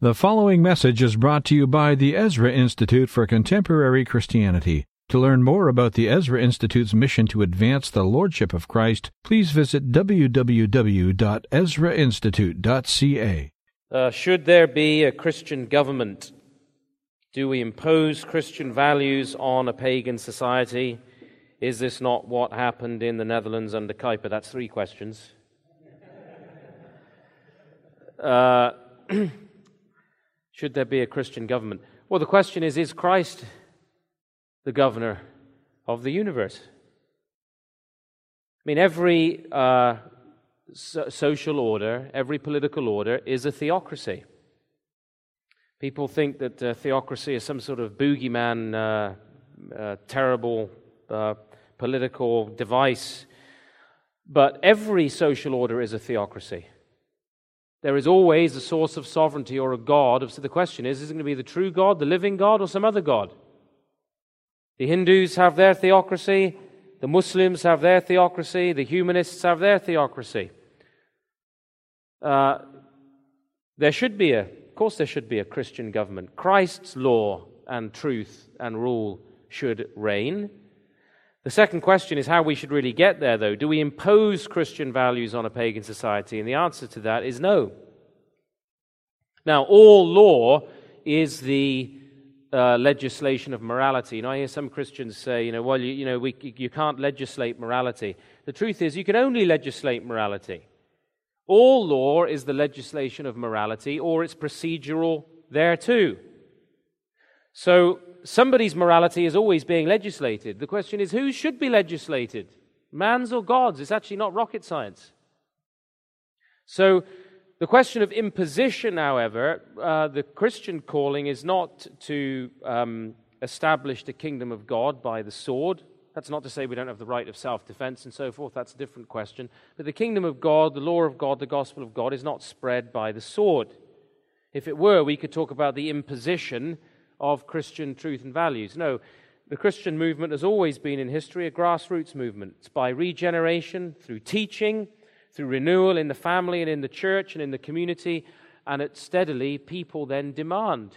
The following message is brought to you by the Ezra Institute for Contemporary Christianity. To learn more about the Ezra Institute's mission to advance the Lordship of Christ, please visit www.ezrainstitute.ca. Uh, should there be a Christian government? Do we impose Christian values on a pagan society? Is this not what happened in the Netherlands under Kuyper? That's three questions. Uh, should there be a Christian government? Well, the question is is Christ the governor of the universe? I mean, every uh, so- social order, every political order is a theocracy. People think that uh, theocracy is some sort of boogeyman, uh, uh terrible uh, political device. But every social order is a theocracy. There is always a source of sovereignty or a God. So the question is is it going to be the true God, the living God, or some other God? The Hindus have their theocracy, the Muslims have their theocracy, the humanists have their theocracy. Uh, there should be a, of course, there should be a Christian government. Christ's law and truth and rule should reign. The second question is how we should really get there, though. Do we impose Christian values on a pagan society? And the answer to that is no. Now, all law is the uh, legislation of morality. You know, I hear some Christians say, you know, well, you, you know, we, you can't legislate morality. The truth is, you can only legislate morality. All law is the legislation of morality, or it's procedural there too. So, somebody's morality is always being legislated. The question is who should be legislated? Man's or God's? It's actually not rocket science. So, the question of imposition, however, uh, the Christian calling is not to um, establish the kingdom of God by the sword. That's not to say we don't have the right of self defense and so forth. That's a different question. But the kingdom of God, the law of God, the gospel of God is not spread by the sword. If it were, we could talk about the imposition of Christian truth and values. No, the Christian movement has always been in history a grassroots movement. It's by regeneration, through teaching, through renewal in the family and in the church and in the community, and it steadily people then demand.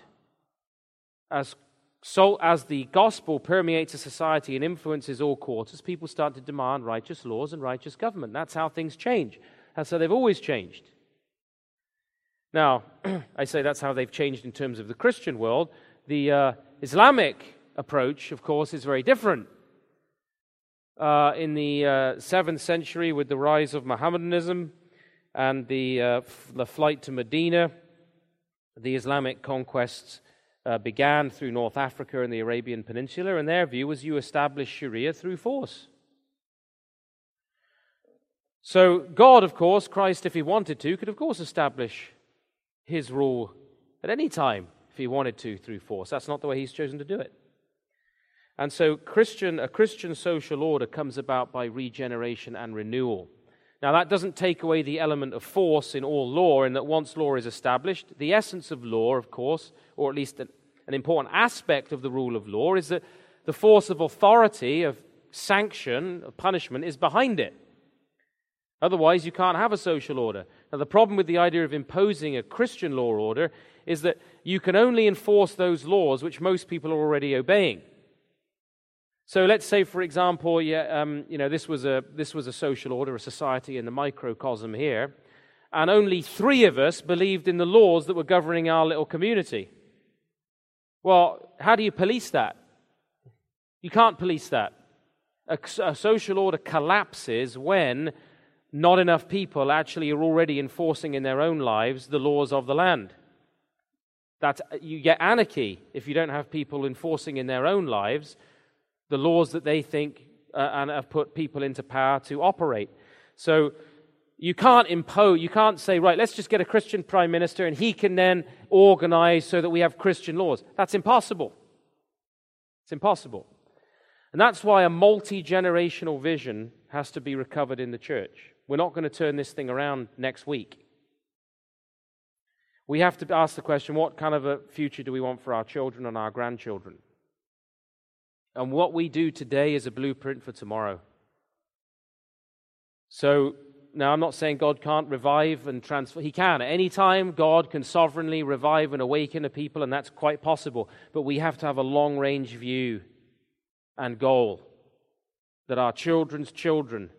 As, so, as the gospel permeates a society and influences all quarters, people start to demand righteous laws and righteous government. That's how things change. That's how they've always changed. Now, I say that's how they've changed in terms of the Christian world, the uh, Islamic approach, of course, is very different. Uh, in the uh, 7th century, with the rise of Mohammedanism and the, uh, f- the flight to Medina, the Islamic conquests uh, began through North Africa and the Arabian Peninsula, and their view was you establish Sharia through force. So, God, of course, Christ, if he wanted to, could, of course, establish his rule at any time if he wanted to through force. That's not the way he's chosen to do it. And so Christian, a Christian social order comes about by regeneration and renewal. Now, that doesn't take away the element of force in all law, in that once law is established, the essence of law, of course, or at least an, an important aspect of the rule of law, is that the force of authority, of sanction, of punishment, is behind it. Otherwise, you can't have a social order. Now, the problem with the idea of imposing a Christian law order is that you can only enforce those laws which most people are already obeying. So let's say, for example, yeah, um, you know, this was, a, this was a social order, a society in the microcosm here, and only three of us believed in the laws that were governing our little community. Well, how do you police that? You can't police that. A, a social order collapses when not enough people actually are already enforcing in their own lives the laws of the land. That you get anarchy if you don't have people enforcing in their own lives the laws that they think uh, and have put people into power to operate. So you can't impose, you can't say, right, let's just get a Christian prime minister and he can then organize so that we have Christian laws. That's impossible. It's impossible. And that's why a multi generational vision has to be recovered in the church. We're not going to turn this thing around next week. We have to ask the question what kind of a future do we want for our children and our grandchildren? And what we do today is a blueprint for tomorrow. So now, I'm not saying God can't revive and transfer. He can. At any time, God can sovereignly revive and awaken a people, and that's quite possible. But we have to have a long range view and goal that our children's children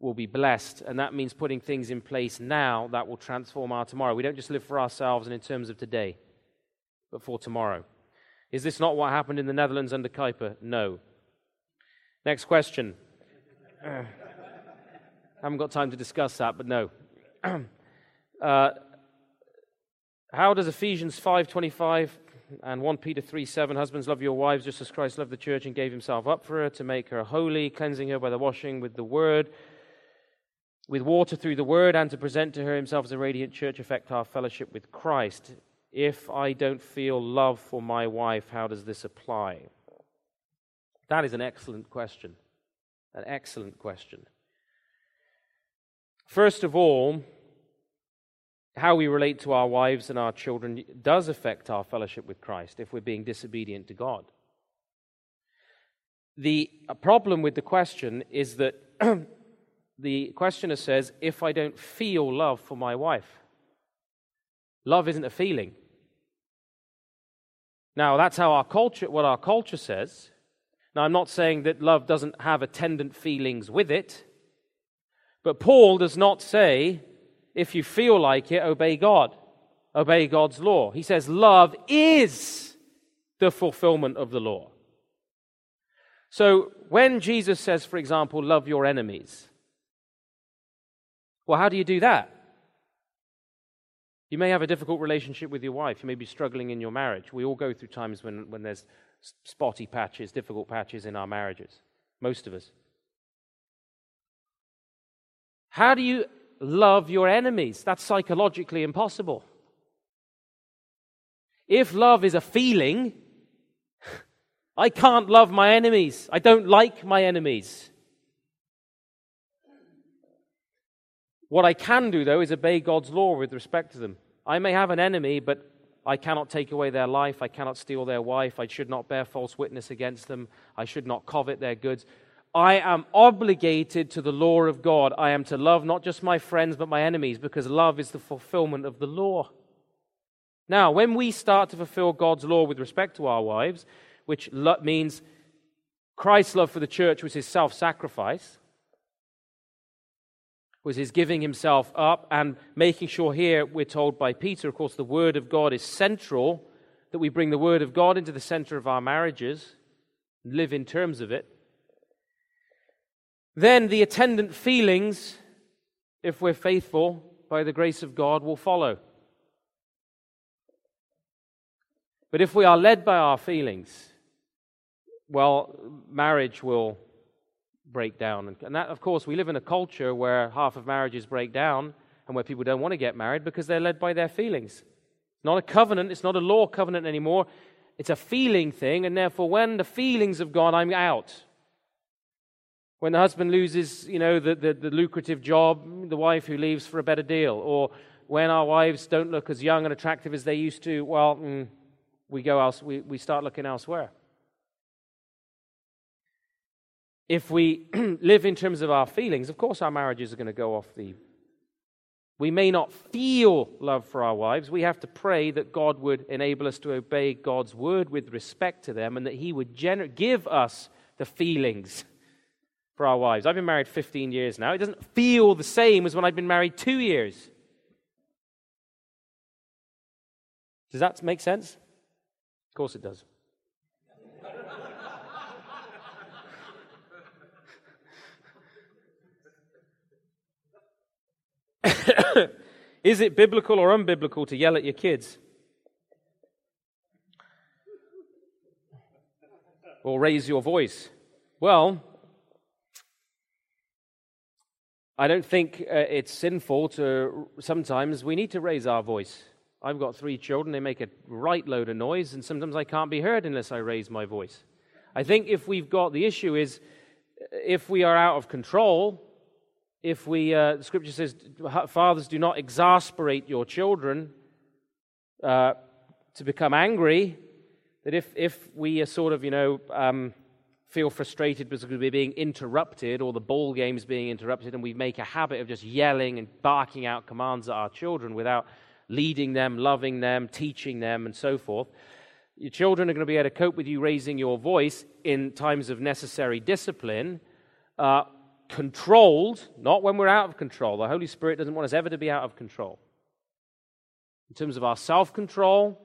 will be blessed. And that means putting things in place now that will transform our tomorrow. We don't just live for ourselves and in terms of today, but for tomorrow. Is this not what happened in the Netherlands under Kuyper? No. Next question. I haven't got time to discuss that, but no. uh, how does Ephesians 5:25 and 1 Peter 3:7 husbands love your wives just as Christ loved the church and gave himself up for her to make her holy, cleansing her by the washing with the word with water through the word and to present to her himself as a radiant church affect our fellowship with Christ. If I don't feel love for my wife, how does this apply? That is an excellent question. An excellent question. First of all, how we relate to our wives and our children does affect our fellowship with Christ if we're being disobedient to God. The problem with the question is that the questioner says, If I don't feel love for my wife, love isn't a feeling. Now, that's how our culture, what our culture says. Now, I'm not saying that love doesn't have attendant feelings with it. But Paul does not say, if you feel like it, obey God, obey God's law. He says, love is the fulfillment of the law. So when Jesus says, for example, love your enemies, well, how do you do that? You may have a difficult relationship with your wife. You may be struggling in your marriage. We all go through times when, when there's spotty patches, difficult patches in our marriages. Most of us. How do you love your enemies? That's psychologically impossible. If love is a feeling, I can't love my enemies. I don't like my enemies. What I can do, though, is obey God's law with respect to them. I may have an enemy, but I cannot take away their life. I cannot steal their wife. I should not bear false witness against them. I should not covet their goods. I am obligated to the law of God. I am to love not just my friends, but my enemies, because love is the fulfillment of the law. Now, when we start to fulfill God's law with respect to our wives, which means Christ's love for the church was his self sacrifice, was his giving himself up and making sure here, we're told by Peter, of course, the Word of God is central, that we bring the Word of God into the center of our marriages, and live in terms of it then the attendant feelings, if we're faithful by the grace of God, will follow. But if we are led by our feelings, well, marriage will break down. And that, of course, we live in a culture where half of marriages break down and where people don't want to get married because they're led by their feelings. It's not a covenant, it's not a law covenant anymore. It's a feeling thing, and therefore, when the feelings have gone, I'm out. When the husband loses, you know, the, the, the, lucrative job, the wife who leaves for a better deal. Or when our wives don't look as young and attractive as they used to, well, mm, we, go else, we, we start looking elsewhere. If we live in terms of our feelings, of course our marriages are going to go off the. We may not feel love for our wives. We have to pray that God would enable us to obey God's word with respect to them and that He would gener- give us the feelings for our wives. I've been married 15 years now. It doesn't feel the same as when I've been married two years. Does that make sense? Of course it does. Is it biblical or unbiblical to yell at your kids? Or raise your voice? Well, I don't think uh, it's sinful to sometimes we need to raise our voice. I've got three children, they make a right load of noise, and sometimes I can't be heard unless I raise my voice. I think if we've got the issue is if we are out of control, if we, uh, the scripture says, fathers, do not exasperate your children uh, to become angry, that if, if we are sort of, you know, um, feel frustrated because we're being interrupted or the ball game's being interrupted, and we make a habit of just yelling and barking out commands at our children without leading them, loving them, teaching them, and so forth. Your children are going to be able to cope with you raising your voice in times of necessary discipline, uh, controlled, not when we're out of control. The Holy Spirit doesn't want us ever to be out of control. In terms of our self control,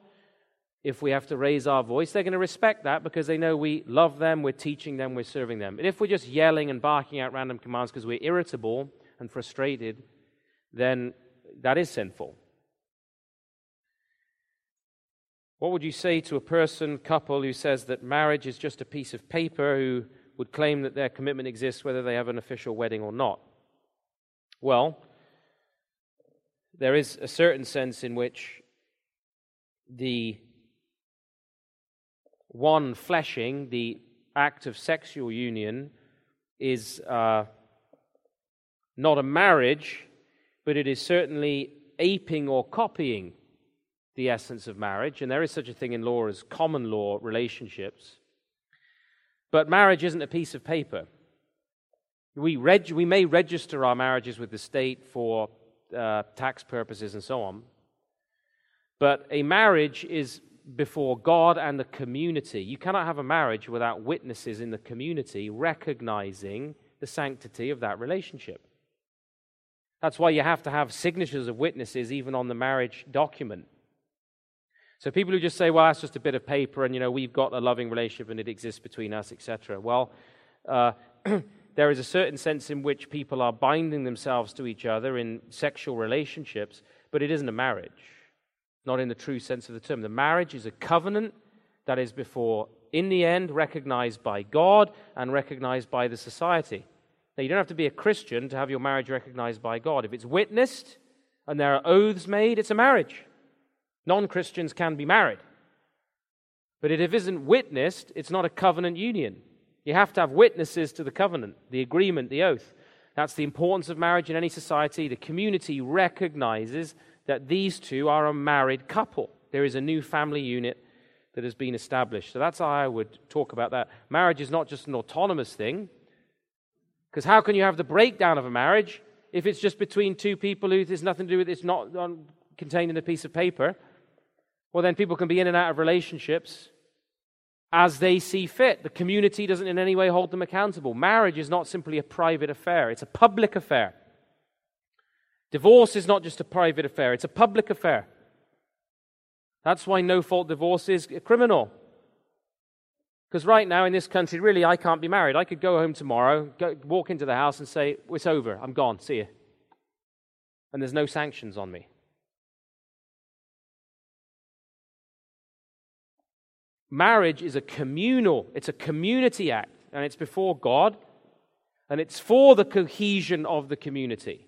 if we have to raise our voice, they're going to respect that because they know we love them, we're teaching them, we're serving them. And if we're just yelling and barking out random commands because we're irritable and frustrated, then that is sinful. What would you say to a person, couple, who says that marriage is just a piece of paper, who would claim that their commitment exists whether they have an official wedding or not? Well, there is a certain sense in which the one fleshing, the act of sexual union, is uh, not a marriage, but it is certainly aping or copying the essence of marriage. And there is such a thing in law as common law relationships. But marriage isn't a piece of paper. We, reg- we may register our marriages with the state for uh, tax purposes and so on. But a marriage is before God and the community. You cannot have a marriage without witnesses in the community recognizing the sanctity of that relationship. That's why you have to have signatures of witnesses even on the marriage document. So people who just say, well, that's just a bit of paper and, you know, we've got a loving relationship and it exists between us, etc. Well, uh, there is a certain sense in which people are binding themselves to each other in sexual relationships, but it isn't a marriage not in the true sense of the term. The marriage is a covenant that is before, in the end, recognized by God and recognized by the society. Now, you don't have to be a Christian to have your marriage recognized by God. If it's witnessed and there are oaths made, it's a marriage. Non Christians can be married. But if it isn't witnessed, it's not a covenant union. You have to have witnesses to the covenant, the agreement, the oath. That's the importance of marriage in any society. The community recognizes that these two are a married couple. There is a new family unit that has been established. So that's how I would talk about that. Marriage is not just an autonomous thing. Because how can you have the breakdown of a marriage if it's just between two people who there's nothing to do with it's not um, contained in a piece of paper? Well, then people can be in and out of relationships as they see fit. The community doesn't in any way hold them accountable. Marriage is not simply a private affair, it's a public affair. Divorce is not just a private affair, it's a public affair. That's why no fault divorce is criminal. Because right now in this country, really, I can't be married. I could go home tomorrow, go, walk into the house and say, It's over, I'm gone, see you. And there's no sanctions on me. Marriage is a communal, it's a community act, and it's before God, and it's for the cohesion of the community.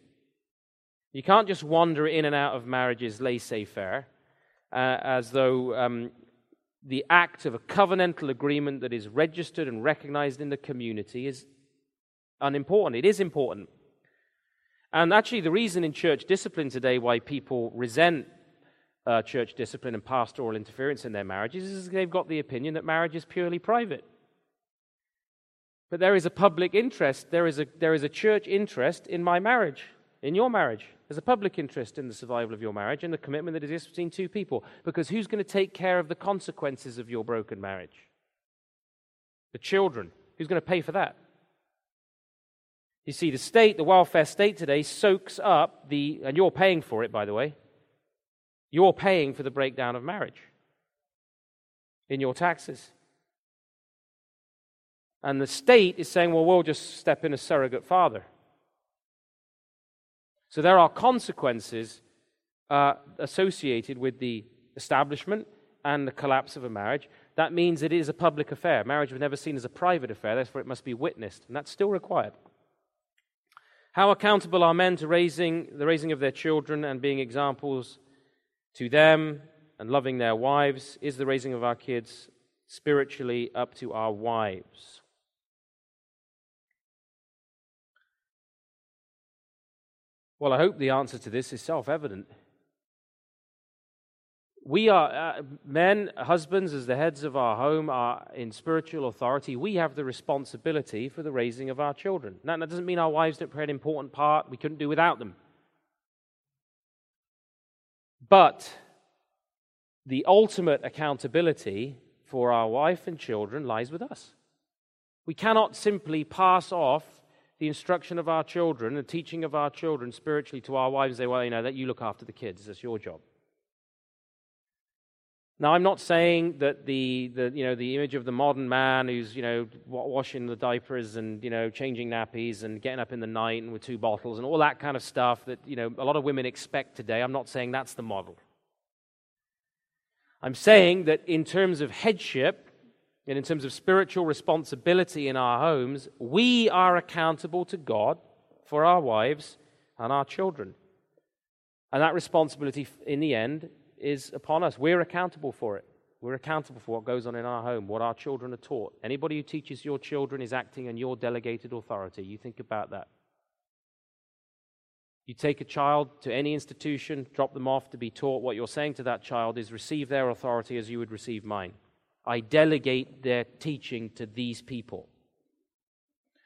You can't just wander in and out of marriages laissez faire, uh, as though um, the act of a covenantal agreement that is registered and recognized in the community is unimportant. It is important. And actually, the reason in church discipline today why people resent uh, church discipline and pastoral interference in their marriages is they've got the opinion that marriage is purely private. But there is a public interest, there is a, there is a church interest in my marriage, in your marriage. There's a public interest in the survival of your marriage and the commitment that exists between two people. Because who's going to take care of the consequences of your broken marriage? The children. Who's going to pay for that? You see, the state, the welfare state today, soaks up the, and you're paying for it, by the way, you're paying for the breakdown of marriage in your taxes. And the state is saying, well, we'll just step in as surrogate father. So there are consequences uh, associated with the establishment and the collapse of a marriage. That means it is a public affair. Marriage was never seen as a private affair, therefore it must be witnessed, and that's still required. How accountable are men to raising the raising of their children and being examples to them and loving their wives? Is the raising of our kids spiritually up to our wives? Well, I hope the answer to this is self evident. we are uh, men, husbands, as the heads of our home, are in spiritual authority. We have the responsibility for the raising of our children. Now, that doesn't mean our wives don't play an important part. We couldn't do without them. But the ultimate accountability for our wife and children lies with us. We cannot simply pass off the instruction of our children, the teaching of our children spiritually to our wives and say, well, you know, that you look after the kids, that's your job. Now, I'm not saying that the, the, you know, the image of the modern man who's you know, washing the diapers and you know, changing nappies and getting up in the night and with two bottles and all that kind of stuff that you know, a lot of women expect today, I'm not saying that's the model. I'm saying that in terms of headship and in terms of spiritual responsibility in our homes, we are accountable to God for our wives and our children. And that responsibility, in the end, is upon us. We're accountable for it. We're accountable for what goes on in our home, what our children are taught. Anybody who teaches your children is acting on your delegated authority. You think about that. You take a child to any institution, drop them off to be taught. What you're saying to that child is receive their authority as you would receive mine. I delegate their teaching to these people.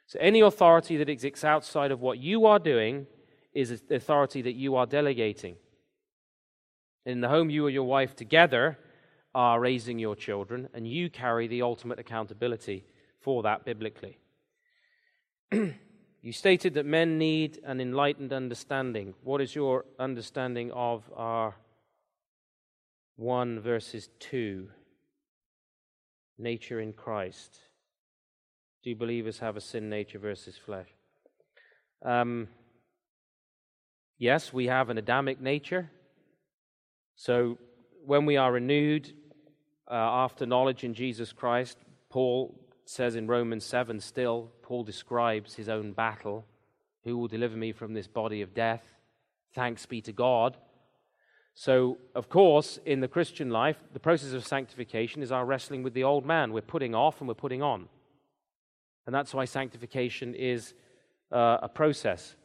So any authority that exists outside of what you are doing is authority that you are delegating. In the home, you and your wife together are raising your children, and you carry the ultimate accountability for that biblically. you stated that men need an enlightened understanding. What is your understanding of our 1 verses 2? Nature in Christ. Do believers have a sin nature versus flesh? Um, yes, we have an Adamic nature so when we are renewed uh, after knowledge in Jesus Christ, Paul says in Romans 7 still, Paul describes his own battle. Who will deliver me from this body of death? Thanks be to God. So, of course, in the Christian life, the process of sanctification is our wrestling with the old man. We're putting off and we're putting on. And that's why sanctification is uh, a process.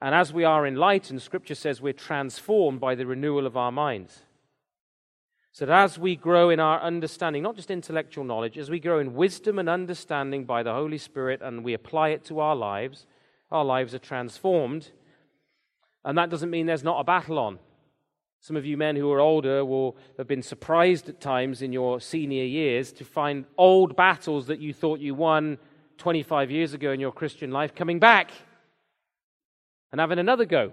And as we are enlightened, Scripture says we're transformed by the renewal of our minds. So that as we grow in our understanding, not just intellectual knowledge, as we grow in wisdom and understanding by the Holy Spirit and we apply it to our lives, our lives are transformed. And that doesn't mean there's not a battle on. Some of you men who are older will have been surprised at times in your senior years to find old battles that you thought you won 25 years ago in your Christian life coming back and having another go.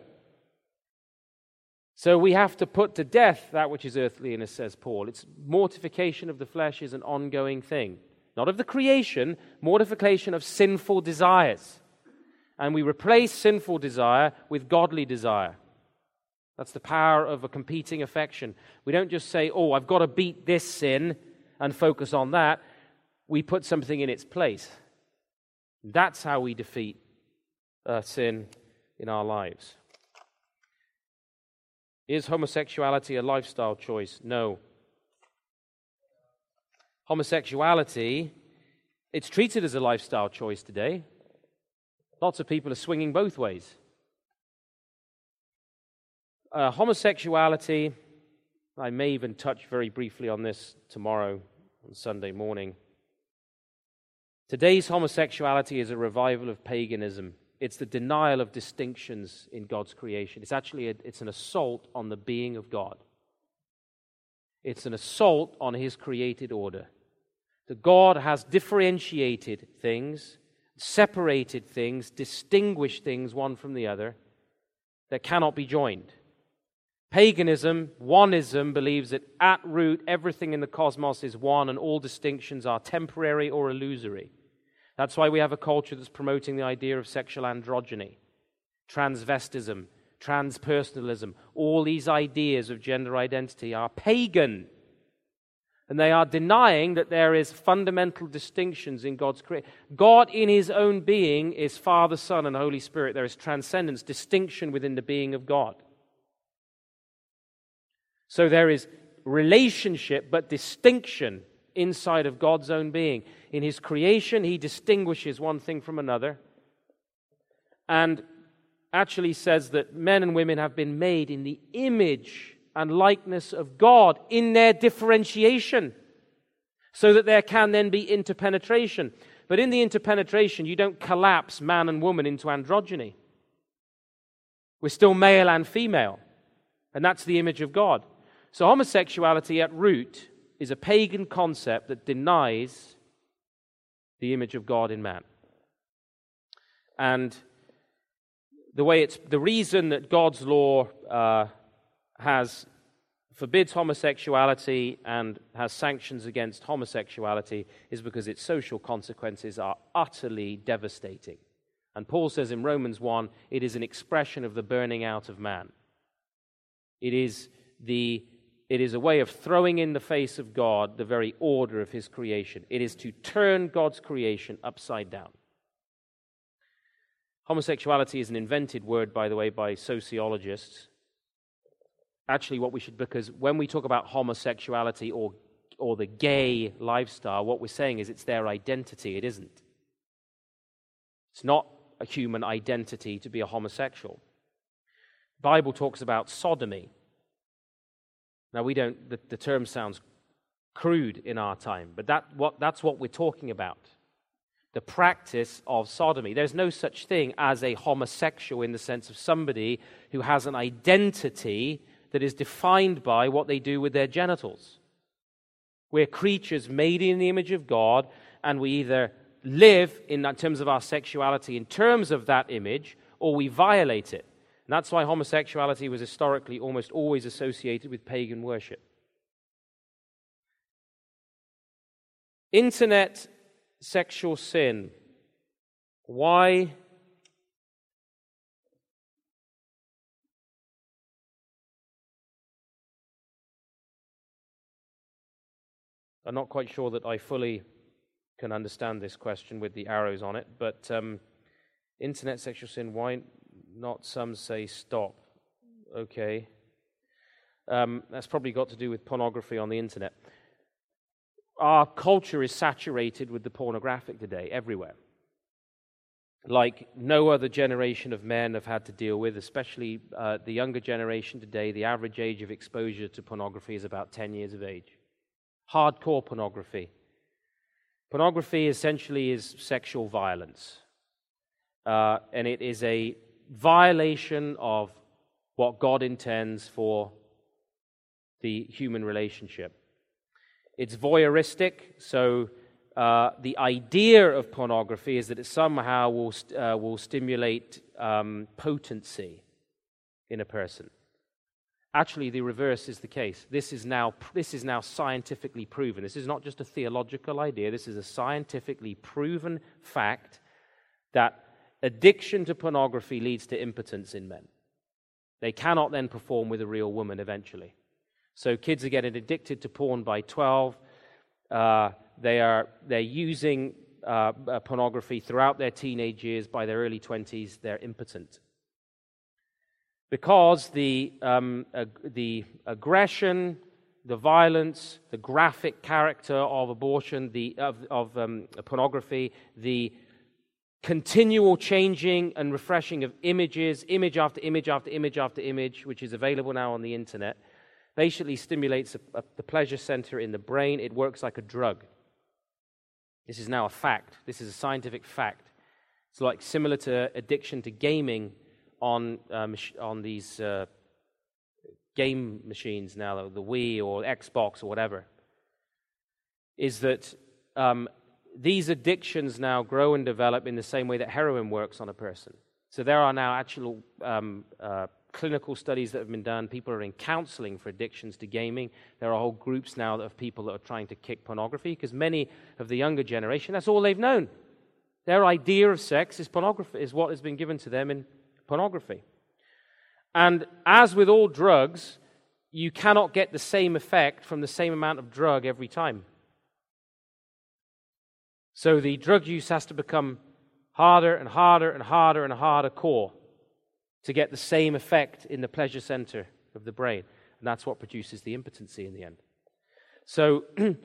So we have to put to death that which is earthly, and as says Paul, it's mortification of the flesh is an ongoing thing. Not of the creation, mortification of sinful desires. And we replace sinful desire with godly desire. That's the power of a competing affection. We don't just say, oh, I've got to beat this sin and focus on that. We put something in its place. That's how we defeat uh, sin in our lives. Is homosexuality a lifestyle choice? No. Homosexuality, it's treated as a lifestyle choice today. Lots of people are swinging both ways. Uh, homosexuality, I may even touch very briefly on this tomorrow on Sunday morning. Today's homosexuality is a revival of paganism. It's the denial of distinctions in God's creation. It's actually a, it's an assault on the being of God. It's an assault on his created order. That God has differentiated things, separated things, distinguished things one from the other that cannot be joined. Paganism, oneism, believes that at root everything in the cosmos is one and all distinctions are temporary or illusory. That's why we have a culture that's promoting the idea of sexual androgyny, transvestism, transpersonalism. All these ideas of gender identity are pagan. And they are denying that there is fundamental distinctions in God's creation. God, in his own being, is Father, Son, and Holy Spirit. There is transcendence, distinction within the being of God. So there is relationship, but distinction inside of God's own being. In his creation, he distinguishes one thing from another and actually says that men and women have been made in the image and likeness of God in their differentiation, so that there can then be interpenetration. But in the interpenetration, you don't collapse man and woman into androgyny. We're still male and female, and that's the image of God. So, homosexuality at root is a pagan concept that denies the image of God in man. And the way it's the reason that God's law uh, has forbids homosexuality and has sanctions against homosexuality is because its social consequences are utterly devastating. And Paul says in Romans 1 it is an expression of the burning out of man. It is, the, it is a way of throwing in the face of God the very order of his creation. It is to turn God's creation upside down. Homosexuality is an invented word, by the way, by sociologists. Actually, what we should, because when we talk about homosexuality or, or the gay lifestyle, what we're saying is it's their identity. It isn't. It's not a human identity to be a homosexual. The Bible talks about sodomy. Now, we don't, the, the term sounds crude in our time, but that, what, that's what we're talking about the practice of sodomy. There's no such thing as a homosexual in the sense of somebody who has an identity that is defined by what they do with their genitals. We're creatures made in the image of God, and we either live in terms of our sexuality in terms of that image, or we violate it. And that's why homosexuality was historically almost always associated with pagan worship. Internet sexual sin. Why? I'm not quite sure that I fully can understand this question with the arrows on it, but um, internet sexual sin, why not some say stop? Okay. Um, that's probably got to do with pornography on the internet. Our culture is saturated with the pornographic today, everywhere. Like no other generation of men have had to deal with, especially uh, the younger generation today, the average age of exposure to pornography is about 10 years of age. Hardcore pornography Pornography essentially is sexual violence, uh, and it is a violation of what God intends for the human relationship. It's voyeuristic, so uh, the idea of pornography is that it somehow will, st- uh, will stimulate um, potency in a person. Actually, the reverse is the case. This is, now, this is now scientifically proven. This is not just a theological idea, this is a scientifically proven fact that addiction to pornography leads to impotence in men. They cannot then perform with a real woman eventually. So kids are getting addicted to porn by 12. Uh, they are, they're using uh, pornography throughout their teenage years. By their early 20s, they're impotent because the, um, ag- the aggression, the violence, the graphic character of abortion, the, of, of um, pornography, the continual changing and refreshing of images, image after image after image after image, which is available now on the internet, basically stimulates a, a, the pleasure center in the brain. It works like a drug. This is now a fact. This is a scientific fact. It's like similar to addiction to gaming on, uh, on these uh, game machines now, the Wii or Xbox or whatever, is that um, these addictions now grow and develop in the same way that heroin works on a person. So there are now actual um, uh, clinical studies that have been done. People are in counseling for addictions to gaming. There are whole groups now of people that are trying to kick pornography because many of the younger generation, that's all they've known. Their idea of sex is pornography, is what has been given to them in pornography. And as with all drugs, you cannot get the same effect from the same amount of drug every time. So the drug use has to become harder and harder and harder and harder core to get the same effect in the pleasure center of the brain. And that's what produces the impotency in the end. So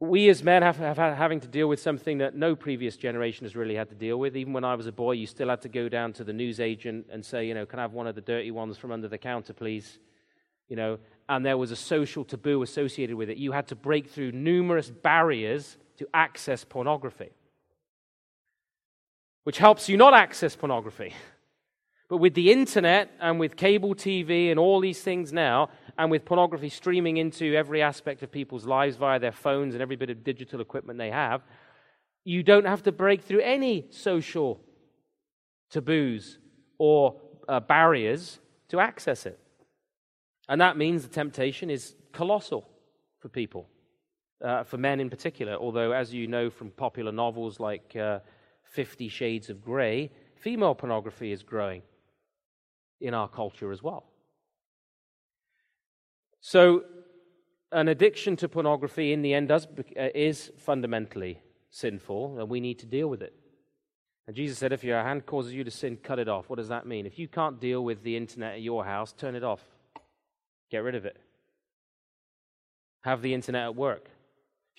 we as men have, have having to deal with something that no previous generation has really had to deal with. Even when I was a boy, you still had to go down to the newsagent and say, you know, can I have one of the dirty ones from under the counter, please? you know, and there was a social taboo associated with it. You had to break through numerous barriers to access pornography, which helps you not access pornography. But with the internet and with cable TV and all these things now, and with pornography streaming into every aspect of people's lives via their phones and every bit of digital equipment they have, you don't have to break through any social taboos or uh, barriers to access it. And that means the temptation is colossal for people, uh, for men in particular. Although, as you know from popular novels like uh, Fifty Shades of Grey, female pornography is growing in our culture as well. So, an addiction to pornography in the end does, uh, is fundamentally sinful, and we need to deal with it. And Jesus said, if your hand causes you to sin, cut it off. What does that mean? If you can't deal with the internet at your house, turn it off. Get rid of it. Have the internet at work.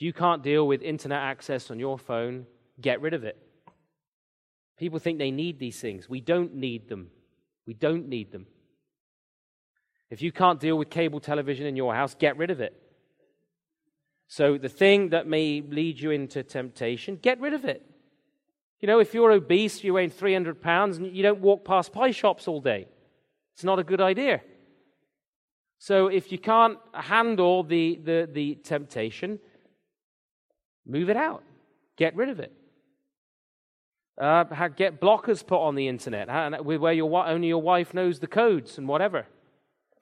If you can't deal with internet access on your phone, get rid of it. People think they need these things. We don't need them. We don't need them. If you can't deal with cable television in your house, get rid of it. So, the thing that may lead you into temptation, get rid of it. You know, if you're obese, you're weighing 300 pounds, and you don't walk past pie shops all day, it's not a good idea. So if you can't handle the, the, the temptation, move it out. Get rid of it. Uh, get blockers put on the internet where your, only your wife knows the codes and whatever.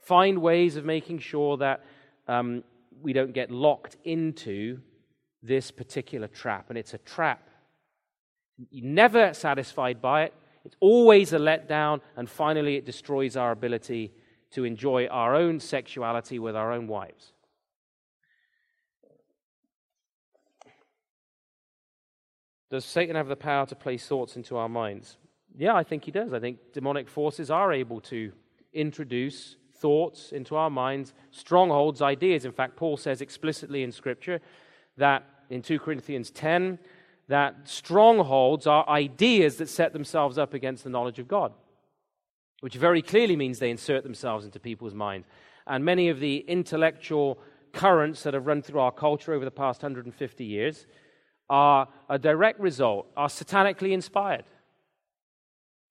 Find ways of making sure that um, we don't get locked into this particular trap. And it's a trap. You're never satisfied by it, it's always a letdown, and finally, it destroys our ability to enjoy our own sexuality with our own wives. Does Satan have the power to place thoughts into our minds? Yeah, I think he does. I think demonic forces are able to introduce thoughts into our minds, strongholds, ideas. In fact, Paul says explicitly in Scripture that in 2 Corinthians 10 that strongholds are ideas that set themselves up against the knowledge of God which very clearly means they insert themselves into people's minds. And many of the intellectual currents that have run through our culture over the past 150 years are a direct result, are satanically inspired.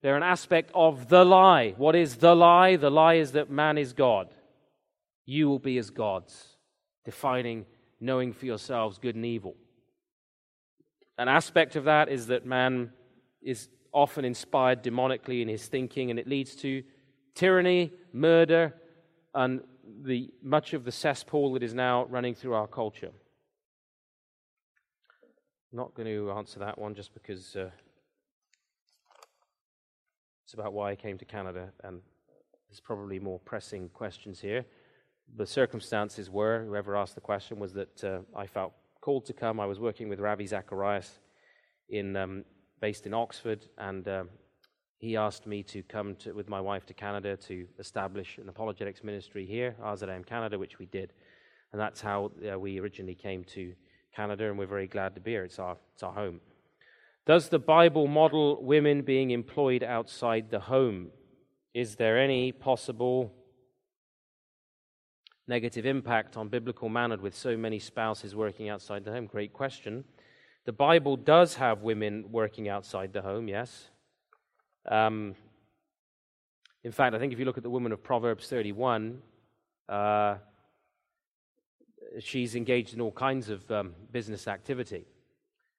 They're an aspect of the lie. What is the lie? The lie is that man is God. You will be as gods, defining, knowing for yourselves good and evil. An aspect of that is that man is often inspired demonically in his thinking, and it leads to tyranny, murder, and the, much of the cesspool that is now running through our culture. Not going to answer that one just because uh, it's about why I came to Canada, and there's probably more pressing questions here. The circumstances were, whoever asked the question, was that uh, I felt called to come. I was working with Ravi Zacharias in um, based in Oxford, and uh, he asked me to come to, with my wife to Canada to establish an apologetics ministry here, RZM Canada, which we did. And that's how uh, we originally came to Canada, and we're very glad to be here. It's our, it's our home. Does the Bible model women being employed outside the home? Is there any possible negative impact on biblical manhood with so many spouses working outside the home? Great question. The Bible does have women working outside the home, yes. Um, in fact, I think if you look at the woman of Proverbs 31, uh, she's engaged in all kinds of um, business activity.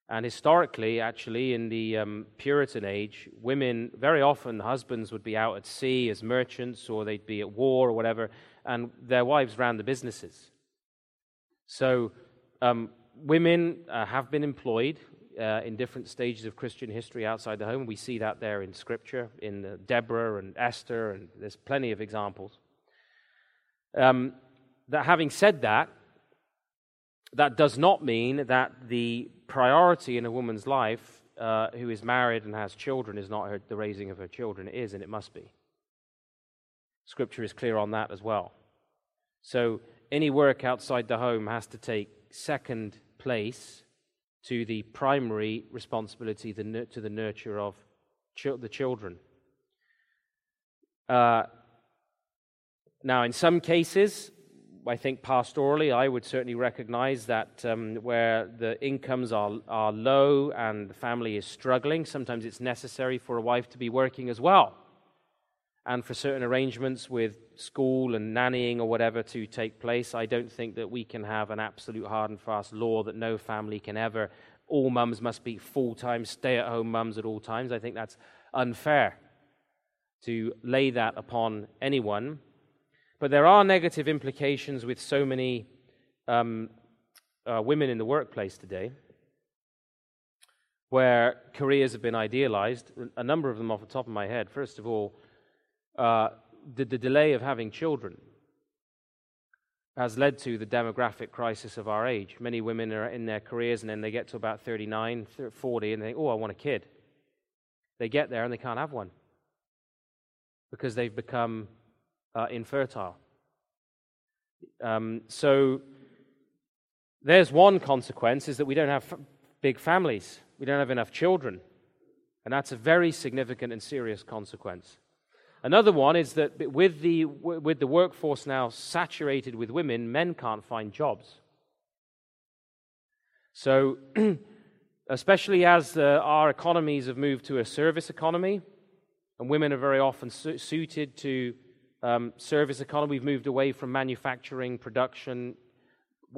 And historically, actually, in the um, Puritan age, women, very often, husbands would be out at sea as merchants or they'd be at war or whatever, and their wives ran the businesses. So, um, women uh, have been employed uh, in different stages of Christian history outside the home. We see that there in Scripture, in uh, Deborah and Esther, and there's plenty of examples. Um, that having said that, that does not mean that the priority in a woman's life uh, who is married and has children is not her, the raising of her children. It is, and it must be. Scripture is clear on that as well. So, any work outside the home has to take second place to the primary responsibility to the nurture of the children. Uh, Now, in some cases, I think pastorally, I would certainly recognize that um, where the incomes are, are low and the family is struggling, sometimes it's necessary for a wife to be working as well. And for certain arrangements with school and nannying or whatever to take place, I don't think that we can have an absolute hard and fast law that no family can ever, all mums must be full time, stay at home mums at all times. I think that's unfair to lay that upon anyone. But there are negative implications with so many um, uh, women in the workplace today where careers have been idealized. A number of them off the top of my head. First of all, uh, the, the delay of having children has led to the demographic crisis of our age. Many women are in their careers and then they get to about 39, 40, and they think, oh, I want a kid. They get there and they can't have one because they've become uh, infertile. Um, so there's one consequence is that we don't have f- big families. We don't have enough children. And that's a very significant and serious consequence. Another one is that with the, with the workforce now saturated with women, men can't find jobs. So, especially as uh, our economies have moved to a service economy, and women are very often su- suited to um, service economy. We've moved away from manufacturing, production,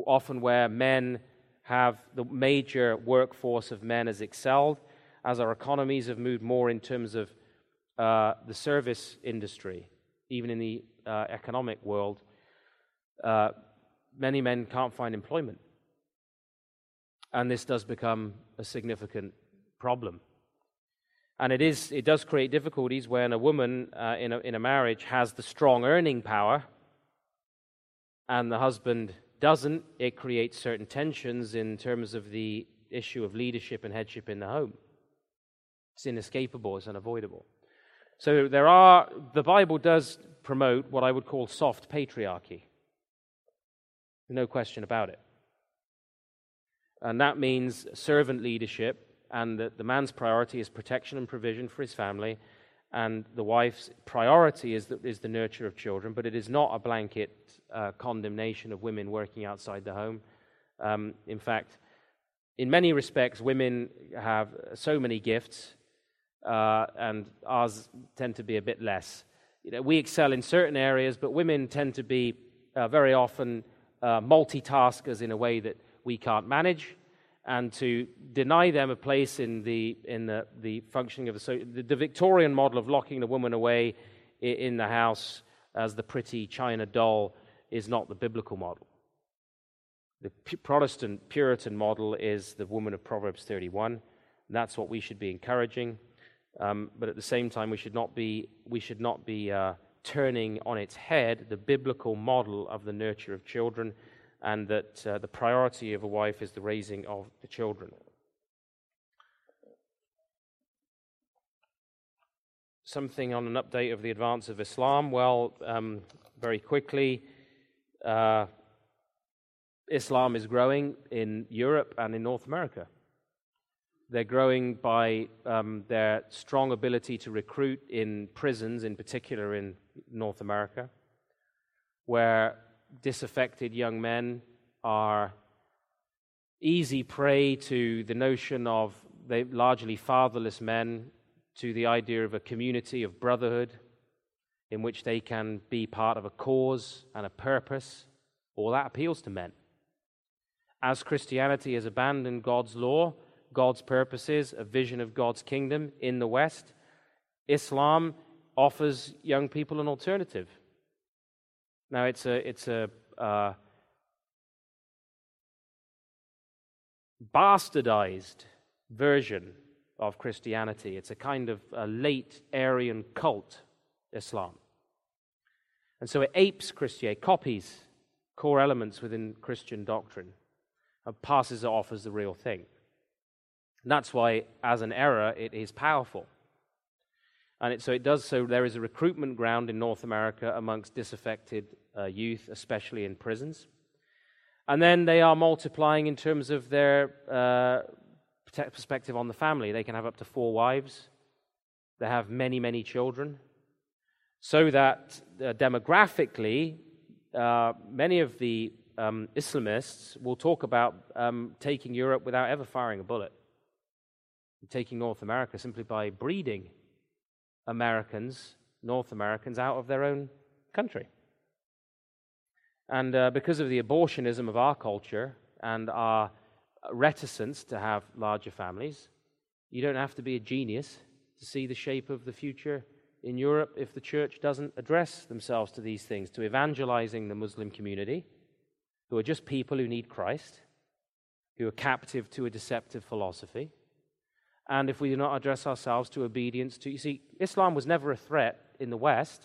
often where men have the major workforce of men has excelled. As our economies have moved more in terms of uh, the service industry, even in the uh, economic world, uh, many men can't find employment. And this does become a significant problem. And it, is, it does create difficulties when a woman uh, in, a, in a marriage has the strong earning power and the husband doesn't. It creates certain tensions in terms of the issue of leadership and headship in the home. It's inescapable, it's unavoidable. So there are, the Bible does promote what I would call soft patriarchy. No question about it. And that means servant leadership and that the man's priority is protection and provision for his family, and the wife's priority is the, is the nurture of children, but it is not a blanket uh, condemnation of women working outside the home. Um, in fact, in many respects, women have so many gifts, uh, and ours tend to be a bit less. You know, we excel in certain areas, but women tend to be uh, very often uh, multitaskers in a way that we can't manage and to deny them a place in the, in the, the functioning of the, so the, the Victorian model of locking the woman away in the house as the pretty china doll is not the biblical model. The Protestant Puritan model is the woman of Proverbs 31, and that's what we should be encouraging. Um, but at the same time, we should not be, we should not be uh, turning on its head the biblical model of the nurture of children and that uh, the priority of a wife is the raising of the children. Something on an update of the advance of Islam. Well, um, very quickly, uh, Islam is growing in Europe and in North America. They're growing by um, their strong ability to recruit in prisons, in particular in North America, where disaffected young men are easy prey to the notion of they largely fatherless men, to the idea of a community of brotherhood in which they can be part of a cause and a purpose. All that appeals to men. As Christianity has abandoned God's law, God's purposes, a vision of God's kingdom in the West, Islam offers young people an alternative. Now, it's a, it's a uh, bastardized version of Christianity. It's a kind of a late Arian cult, Islam. And so it apes Christianity, copies core elements within Christian doctrine, and passes it off as the real thing. And that's why, as an error, it is powerful. And it, so it does so. There is a recruitment ground in North America amongst disaffected uh, youth, especially in prisons. And then they are multiplying in terms of their uh, perspective on the family. They can have up to four wives, they have many, many children. So that uh, demographically, uh, many of the um, Islamists will talk about um, taking Europe without ever firing a bullet, taking North America simply by breeding Americans, North Americans, out of their own country. And uh, because of the abortionism of our culture and our reticence to have larger families, you don't have to be a genius to see the shape of the future in Europe if the church doesn't address themselves to these things, to evangelizing the Muslim community, who are just people who need Christ, who are captive to a deceptive philosophy. And if we do not address ourselves to obedience to, you see, Islam was never a threat in the West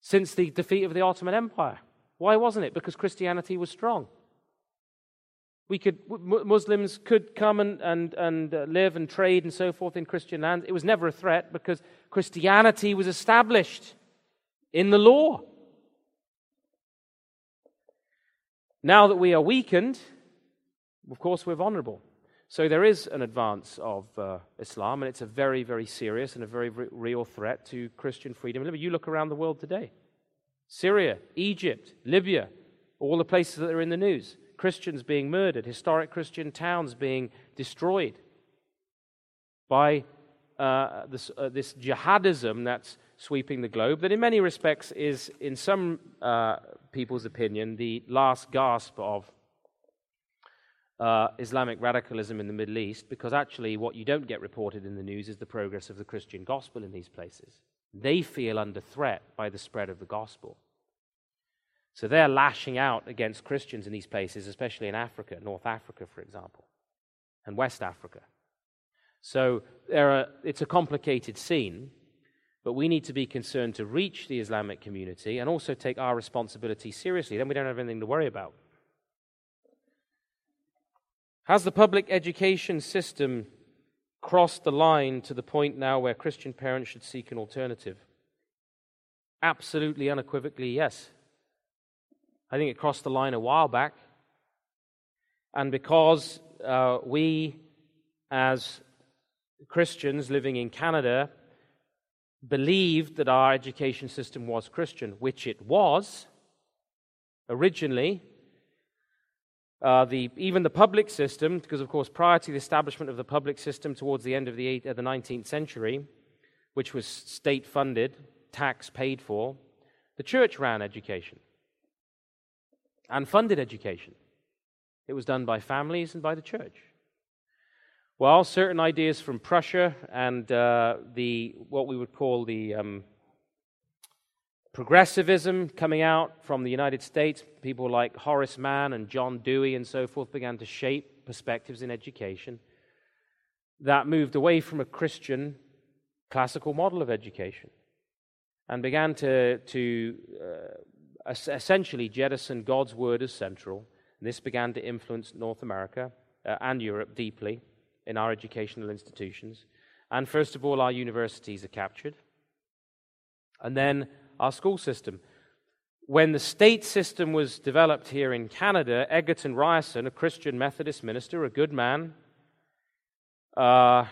since the defeat of the Ottoman Empire. Why wasn't it? Because Christianity was strong. We could, Muslims could come and, and, and uh, live and trade and so forth in Christian lands. It was never a threat because Christianity was established in the law. Now that we are weakened, of course, we're vulnerable. So there is an advance of uh, Islam, and it's a very, very serious and a very, very real threat to Christian freedom. You look around the world today Syria, Egypt, Libya, all the places that are in the news. Christians being murdered, historic Christian towns being destroyed by uh, this, uh, this, jihadism that's sweeping the globe, that in many respects is, in some uh, people's opinion, the last gasp of uh, Islamic radicalism in the Middle East, because actually what you don't get reported in the news is the progress of the Christian gospel in these places. They feel under threat by the spread of the gospel. So they're lashing out against Christians in these places, especially in Africa, North Africa, for example, and West Africa. So are, it's a complicated scene, but we need to be concerned to reach the Islamic community and also take our responsibility seriously. Then we don't have anything to worry about. Has the public education system crossed the line to the point now where Christian parents should seek an alternative? Absolutely, unequivocally, yes. I think it crossed the line a while back. And because uh, we, as Christians living in Canada, believed that our education system was Christian, which it was originally, uh, the, even the public system, because of course, prior to the establishment of the public system towards the end of the, eight, uh, the 19th century, which was state funded, tax paid for, the church ran education and funded education. It was done by families and by the church. Well, certain ideas from Prussia and uh, the what we would call the um, progressivism coming out from the United States, people like Horace Mann and John Dewey and so forth began to shape perspectives in education that moved away from a Christian classical model of education and began to, to uh, essentially jettison God's word as central. And this began to influence North America uh, and Europe deeply in our educational institutions. And first of all, our universities are captured. And then our school system. When the state system was developed here in Canada, Egerton Ryerson, a Christian Methodist minister, a good man, uh,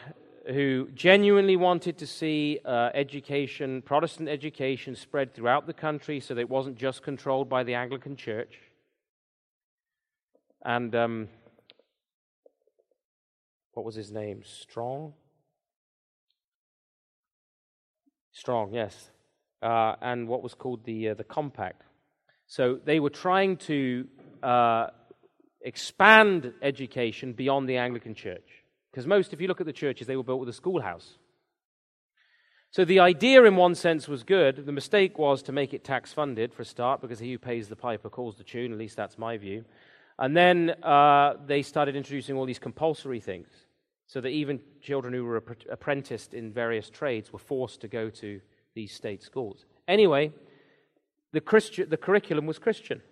who genuinely wanted to see uh, education, Protestant education, spread throughout the country so that it wasn't just controlled by the Anglican Church. And um, what was his name? Strachan? Strachan, yes. Uh, and what was called the, uh, the Compact. So they were trying to uh, expand education beyond the Anglican Church. Because most, if you look at the churches, they were built with a schoolhouse. So the idea, in one sense, was good. The mistake was to make it tax funded for a start, because he who pays the piper calls the tune. At least that's my view. And then uh, they started introducing all these compulsory things, so that even children who were apprenticed in various trades were forced to go to these state schools. Anyway, the, Christi- the curriculum was Christian.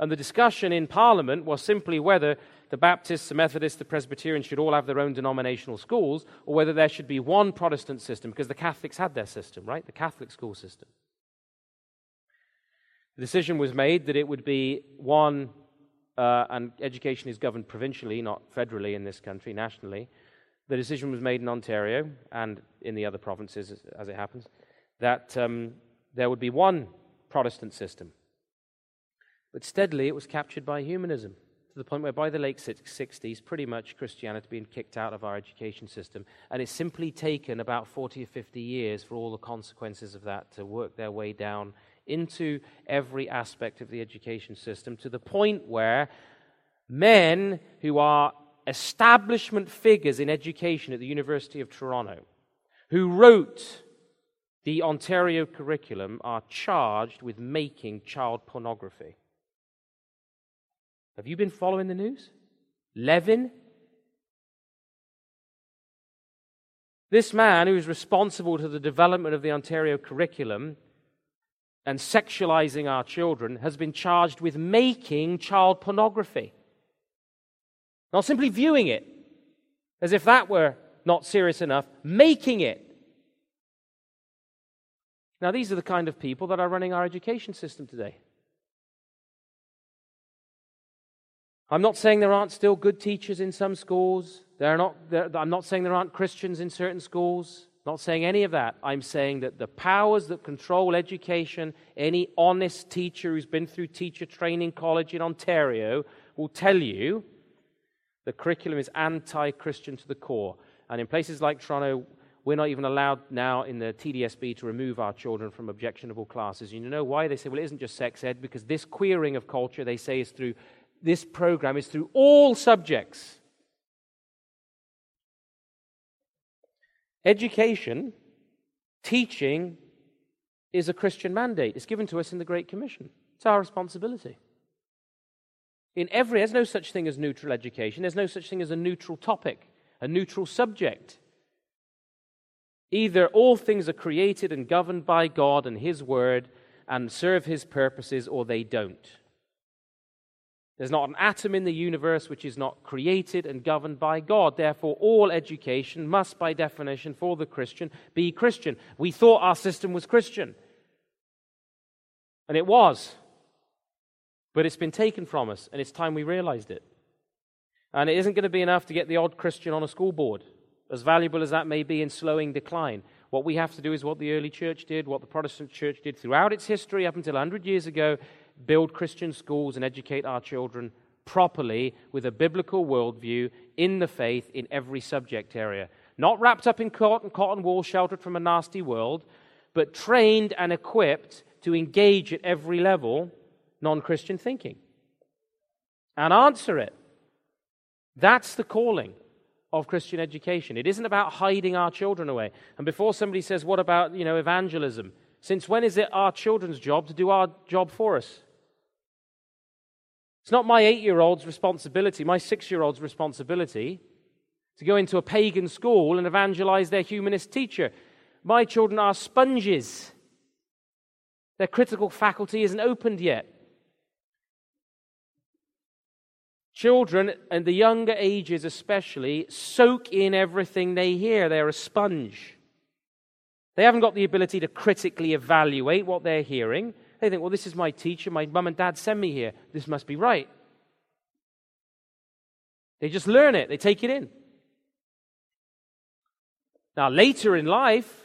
And the discussion in Parliament was simply whether the Baptists, the Methodists, the Presbyterians should all have their own denominational schools, or whether there should be one Protestant system, because the Catholics had their system, right? The Catholic school system. The decision was made that it would be one, uh, and education is governed provincially, not federally in this country, nationally. The decision was made in Ontario and in the other provinces, as it happens, that um, there would be one Protestant system. But steadily it was captured by humanism to the point where by the late 60s, pretty much Christianity had been kicked out of our education system. And it's simply taken about 40 or 50 years for all the consequences of that to work their way down into every aspect of the education system to the point where men who are establishment figures in education at the University of Toronto, who wrote the Ontario curriculum, are charged with making child pornography. Have you been following the news? Levin? This man who is responsible to the development of the Ontario curriculum and sexualizing our children has been charged with making child pornography. Not simply viewing it, as if that were not serious enough, making it. Now, these are the kind of people that are running our education system today. I'm not saying there aren't still good teachers in some schools. Not, I'm not saying there aren't Christians in certain schools. Not saying any of that. I'm saying that the powers that control education, any honest teacher who's been through teacher training college in Ontario will tell you the curriculum is anti Christian to the core. And in places like Toronto, we're not even allowed now in the TDSB to remove our children from objectionable classes. You know why? They say, well, it isn't just sex ed, because this queering of culture, they say, is through this program, is through all subjects. Education, teaching, is a Christian mandate. It's given to us in the Great Commission. It's our responsibility. In every, there's no such thing as neutral education. There's no such thing as a neutral topic, a neutral subject. Either all things are created and governed by God and His Word and serve His purposes, or they don't. There's not an atom in the universe which is not created and governed by God. Therefore, all education must, by definition, for the Christian, be Christian. We thought our system was Christian. And it was. But it's been taken from us, and it's time we realized it. And it isn't going to be enough to get the odd Christian on a school board, as valuable as that may be in slowing decline. What we have to do is what the early church did, what the Protestant church did throughout its history up until 100 years ago build Christian schools and educate our children properly with a biblical worldview in the faith in every subject area. Not wrapped up in cotton, cotton wool, sheltered from a nasty world, but trained and equipped to engage at every level non Christian thinking and answer it. That's the calling of Christian education. It isn't about hiding our children away. And before somebody says, what about, you know, evangelism? Since when is it our children's job to do our job for us? It's not my eight year old's responsibility, my six year old's responsibility to go into a pagan school and evangelize their humanist teacher. My children are sponges. Their critical faculty isn't opened yet. Children, and the younger ages especially, soak in everything they hear. They're a sponge. They haven't got the ability to critically evaluate what they're hearing. They think, well, this is my teacher. My mum and dad send me here. This must be right. They just learn it, they take it in. Now, later in life,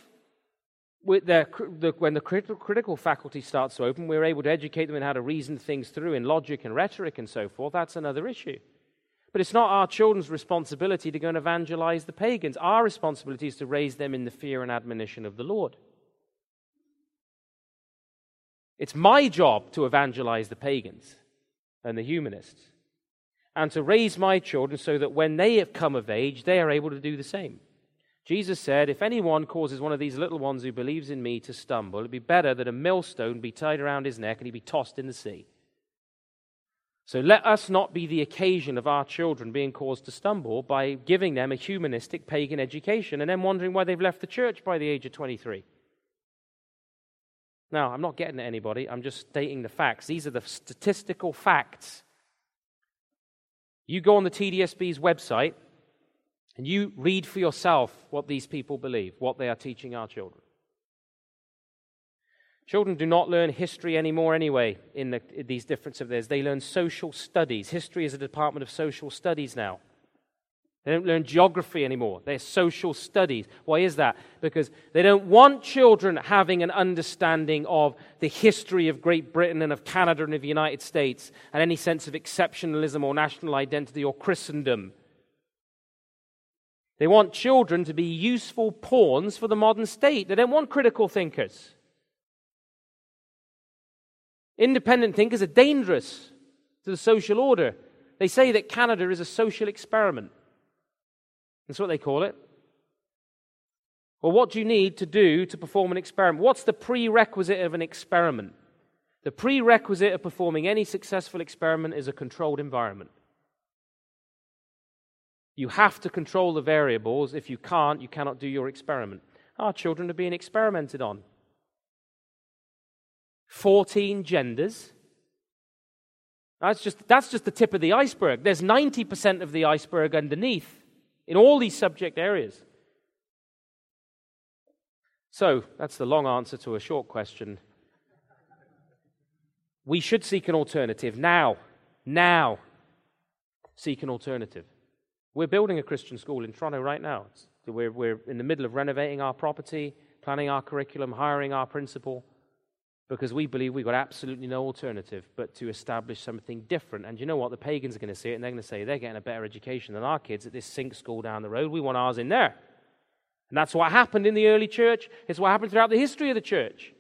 the, when the critical, critical faculty starts to open, we're able to educate them in how to reason things through in logic and rhetoric and so forth. That's another issue. But it's not our children's responsibility to go and evangelize the pagans. Our responsibility is to raise them in the fear and admonition of the Lord. It's my job to evangelize the pagans and the humanists and to raise my children so that when they have come of age, they are able to do the same. Jesus said, If anyone causes one of these little ones who believes in me to stumble, it'd be better that a millstone be tied around his neck and he be tossed in the sea. So let us not be the occasion of our children being caused to stumble by giving them a humanistic pagan education and then wondering why they've left the church by the age of 23. Now, I'm not getting at anybody, I'm just stating the facts. These are the statistical facts. You go on the TDSB's website and you read for yourself what these people believe, what they are teaching our children. Children do not learn history anymore, anyway, in, the, in these differences of theirs. They learn social studies. History is a department of social studies now. They don't learn geography anymore. They're social studies. Why is that? Because they don't want children having an understanding of the history of Great Britain and of Canada and of the United States and any sense of exceptionalism or national identity or Christendom. They want children to be useful pawns for the modern state. They don't want critical thinkers. Independent thinkers are dangerous to the social order. They say that Canada is a social experiment. That's what they call it. Well, what do you need to do to perform an experiment? What's the prerequisite of an experiment? The prerequisite of performing any successful experiment is a controlled environment. You have to control the variables. If you can't, you cannot do your experiment. Our children are being experimented on. 14 genders. That's just, that's just the tip of the iceberg. There's 90% of the iceberg underneath in all these subject areas. So, that's the long answer to a short question. We should seek an alternative now. Now. Seek an alternative. We're building a Christian school in Toronto right now. We're, we're in the middle of renovating our property, planning our curriculum, hiring our principal because we believe we've got absolutely no alternative but to establish something different. And you know what? The pagans are going to see it and they're going to say they're getting a better education than our kids at this sink school down the road. We want ours in there. And that's what happened in the early church. It's what happened throughout the history of the church.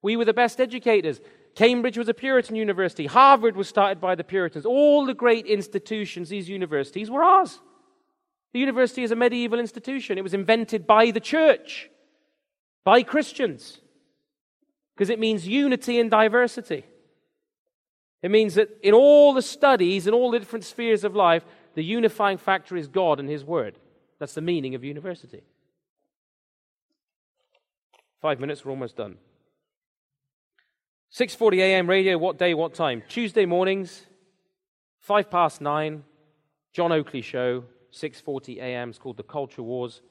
We were the best educators. Cambridge was a Puritan university. Harvard was started by the Puritans. All the great institutions, these universities, were ours. The university is a medieval institution. It was invented by the church, by Christians because it means unity and diversity. It means that in all the studies, in all the different spheres of life, the unifying factor is God and His Word. That's the meaning of university. Five minutes, we're almost done. 6:40 a.m. radio. What day? What time? Tuesday mornings, five past nine. John Oakley show. 6:40 a.m. It's called the Culture Wars.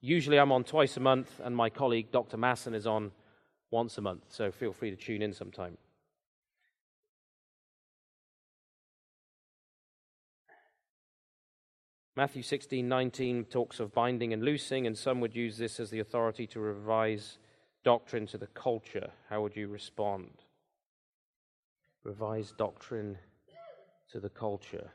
Usually, I'm on twice a month, and my colleague Dr. Masson is on once a month, so feel free to tune in sometime. Matthew 16, 19 talks of binding and loosing, and some would use this as the authority to revise doctrine to the culture. How would you respond? Revised doctrine to the culture.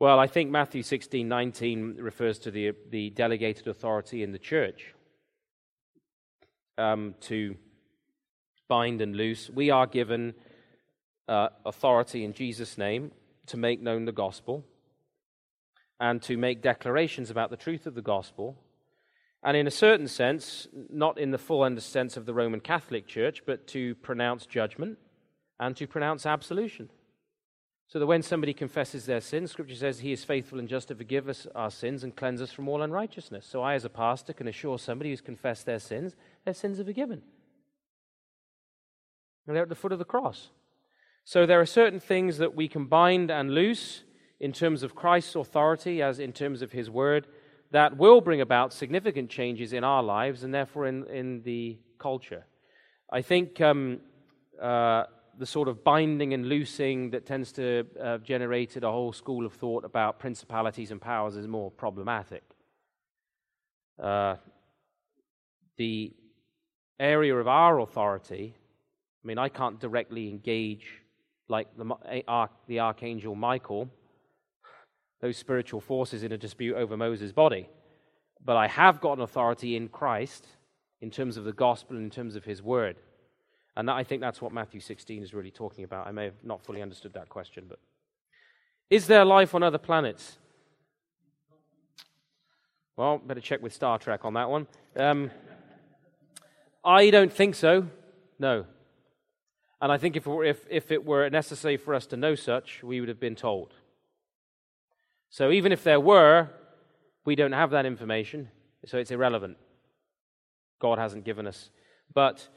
Well, I think Matthew 16, 19 refers to the, the delegated authority in the church um, to bind and loose. We are given uh, authority in Jesus' name to make known the gospel and to make declarations about the truth of the gospel. And in a certain sense, not in the full sense of the Roman Catholic Church, but to pronounce judgment and to pronounce absolution. So that when somebody confesses their sins, Scripture says he is faithful and just to forgive us our sins and cleanse us from all unrighteousness. So I, as a pastor, can assure somebody who's confessed their sins their sins are forgiven. And they're at the foot of the cross. So there are certain things that we can bind and loose in terms of Christ's authority, as in terms of his word, that will bring about significant changes in our lives and therefore in, in the culture. I think um, uh, the sort of binding and loosing that tends to have uh, generated a whole school of thought about principalities and powers is more problematic. Uh, the area of our authority, I mean, I can't directly engage like the, the archangel Michael, those spiritual forces in a dispute over Moses' body. But I have got an authority in Christ in terms of the gospel and in terms of his word. And I think that's what Matthew 16 is really talking about. I may have not fully understood that question, but is there life on other planets? Well, better check with Star Trek on that one. Um, I don't think so. No. And I think if, if, if it were necessary for us to know such, we would have been told. So even if there were, we don't have that information, so it's irrelevant. God hasn't given us. But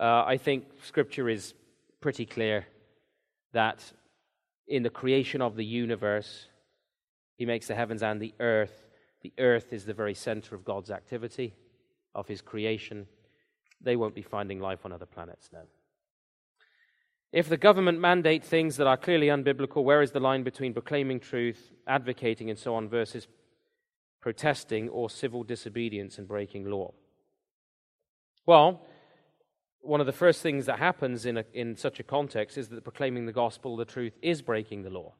uh, I think Scripture is pretty clear that in the creation of the universe, He makes the heavens and the earth. The earth is the very center of God's activity, of His creation they won't be finding life on other planets now. If the government mandate things that are clearly unbiblical, where is the line between proclaiming truth, advocating, and so on, versus protesting or civil disobedience and breaking law? Well, one of the first things that happens in, a, in such a context is that proclaiming the gospel, the truth, is breaking the law.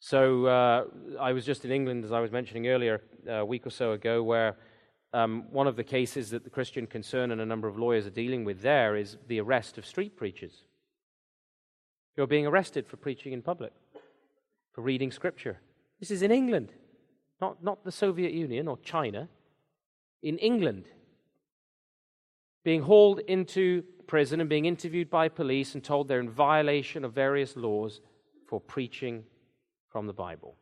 So uh, I was just in England, as I was mentioning earlier, a week or so ago, where um, one of the cases that the Christian Concern and a number of lawyers are dealing with there is the arrest of street preachers. You're being arrested for preaching in public, for reading scripture. This is in England, not, not the Soviet Union or China, in England being hauled into prison and being interviewed by police and told they're in violation of various laws for preaching from the Bible.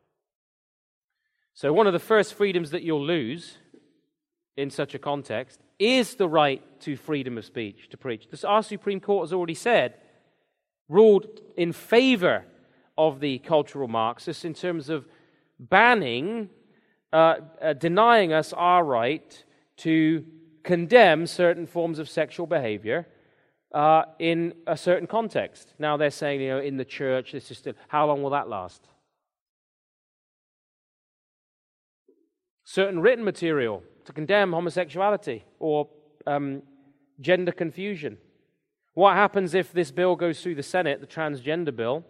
So, one of the first freedoms that you'll lose in such a context is the right to freedom of speech to preach. Our Supreme Court has already said, ruled in favor of the cultural Marxists in terms of banning, uh, uh, denying us our right to condemn certain forms of sexual behavior uh, in a certain context. Now they're saying, you know, in the church, this is still, how long will that last? Certain written material to condemn homosexuality or um, gender confusion. What happens if this bill goes through the Senate, the transgender bill?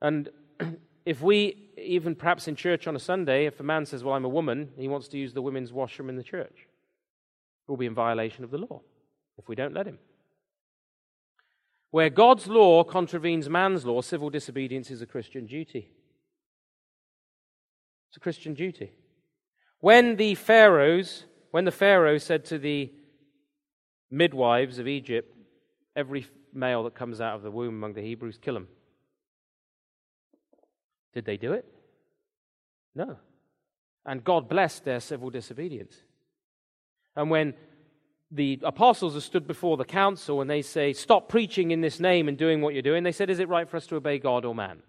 And if we, even perhaps in church on a Sunday, if a man says, Well, I'm a woman, he wants to use the women's washroom in the church It will be in violation of the law if we don't let him. Where God's law contravenes man's law, civil disobedience is a Christian duty. It's a Christian duty. When the pharaohs, when the pharaoh said to the midwives of Egypt, every male that comes out of the womb among the Hebrews, kill him. Did they do it? No. And God blessed their civil disobedience. And when the apostles are stood before the council and they say, Stop preaching in this name and doing what you're doing, they said, Is it right for us to obey God or man?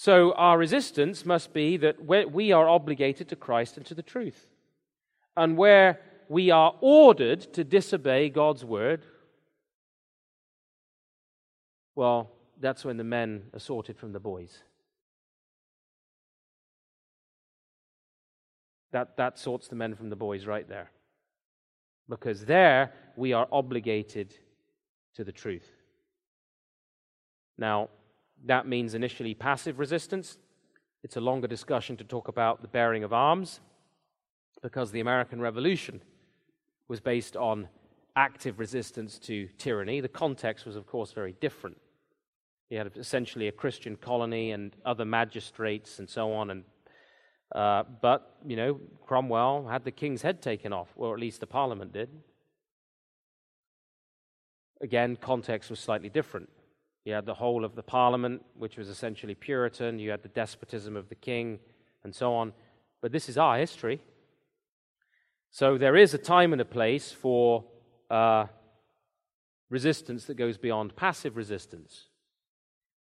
So our resistance must be that we are obligated to Christ and to the truth. And where we are ordered to disobey God's word, well, that's when the men are sorted from the boys. That, that sorts the men from the boys right there. Because there we are obligated to the truth. Now, that means initially passive resistance. It's a longer discussion to talk about the bearing of arms, because the American Revolution was based on active resistance to tyranny. The context was, of course, very different. You had essentially a Christian colony and other magistrates and so on, and uh, but, you know, Cromwell had the king's head taken off, or at least the parliament did. Again, context was slightly different. You had the whole of the parliament, which was essentially Puritan. You had the despotism of the king, and so on. But this is our history. So there is a time and a place for uh, resistance that goes beyond passive resistance.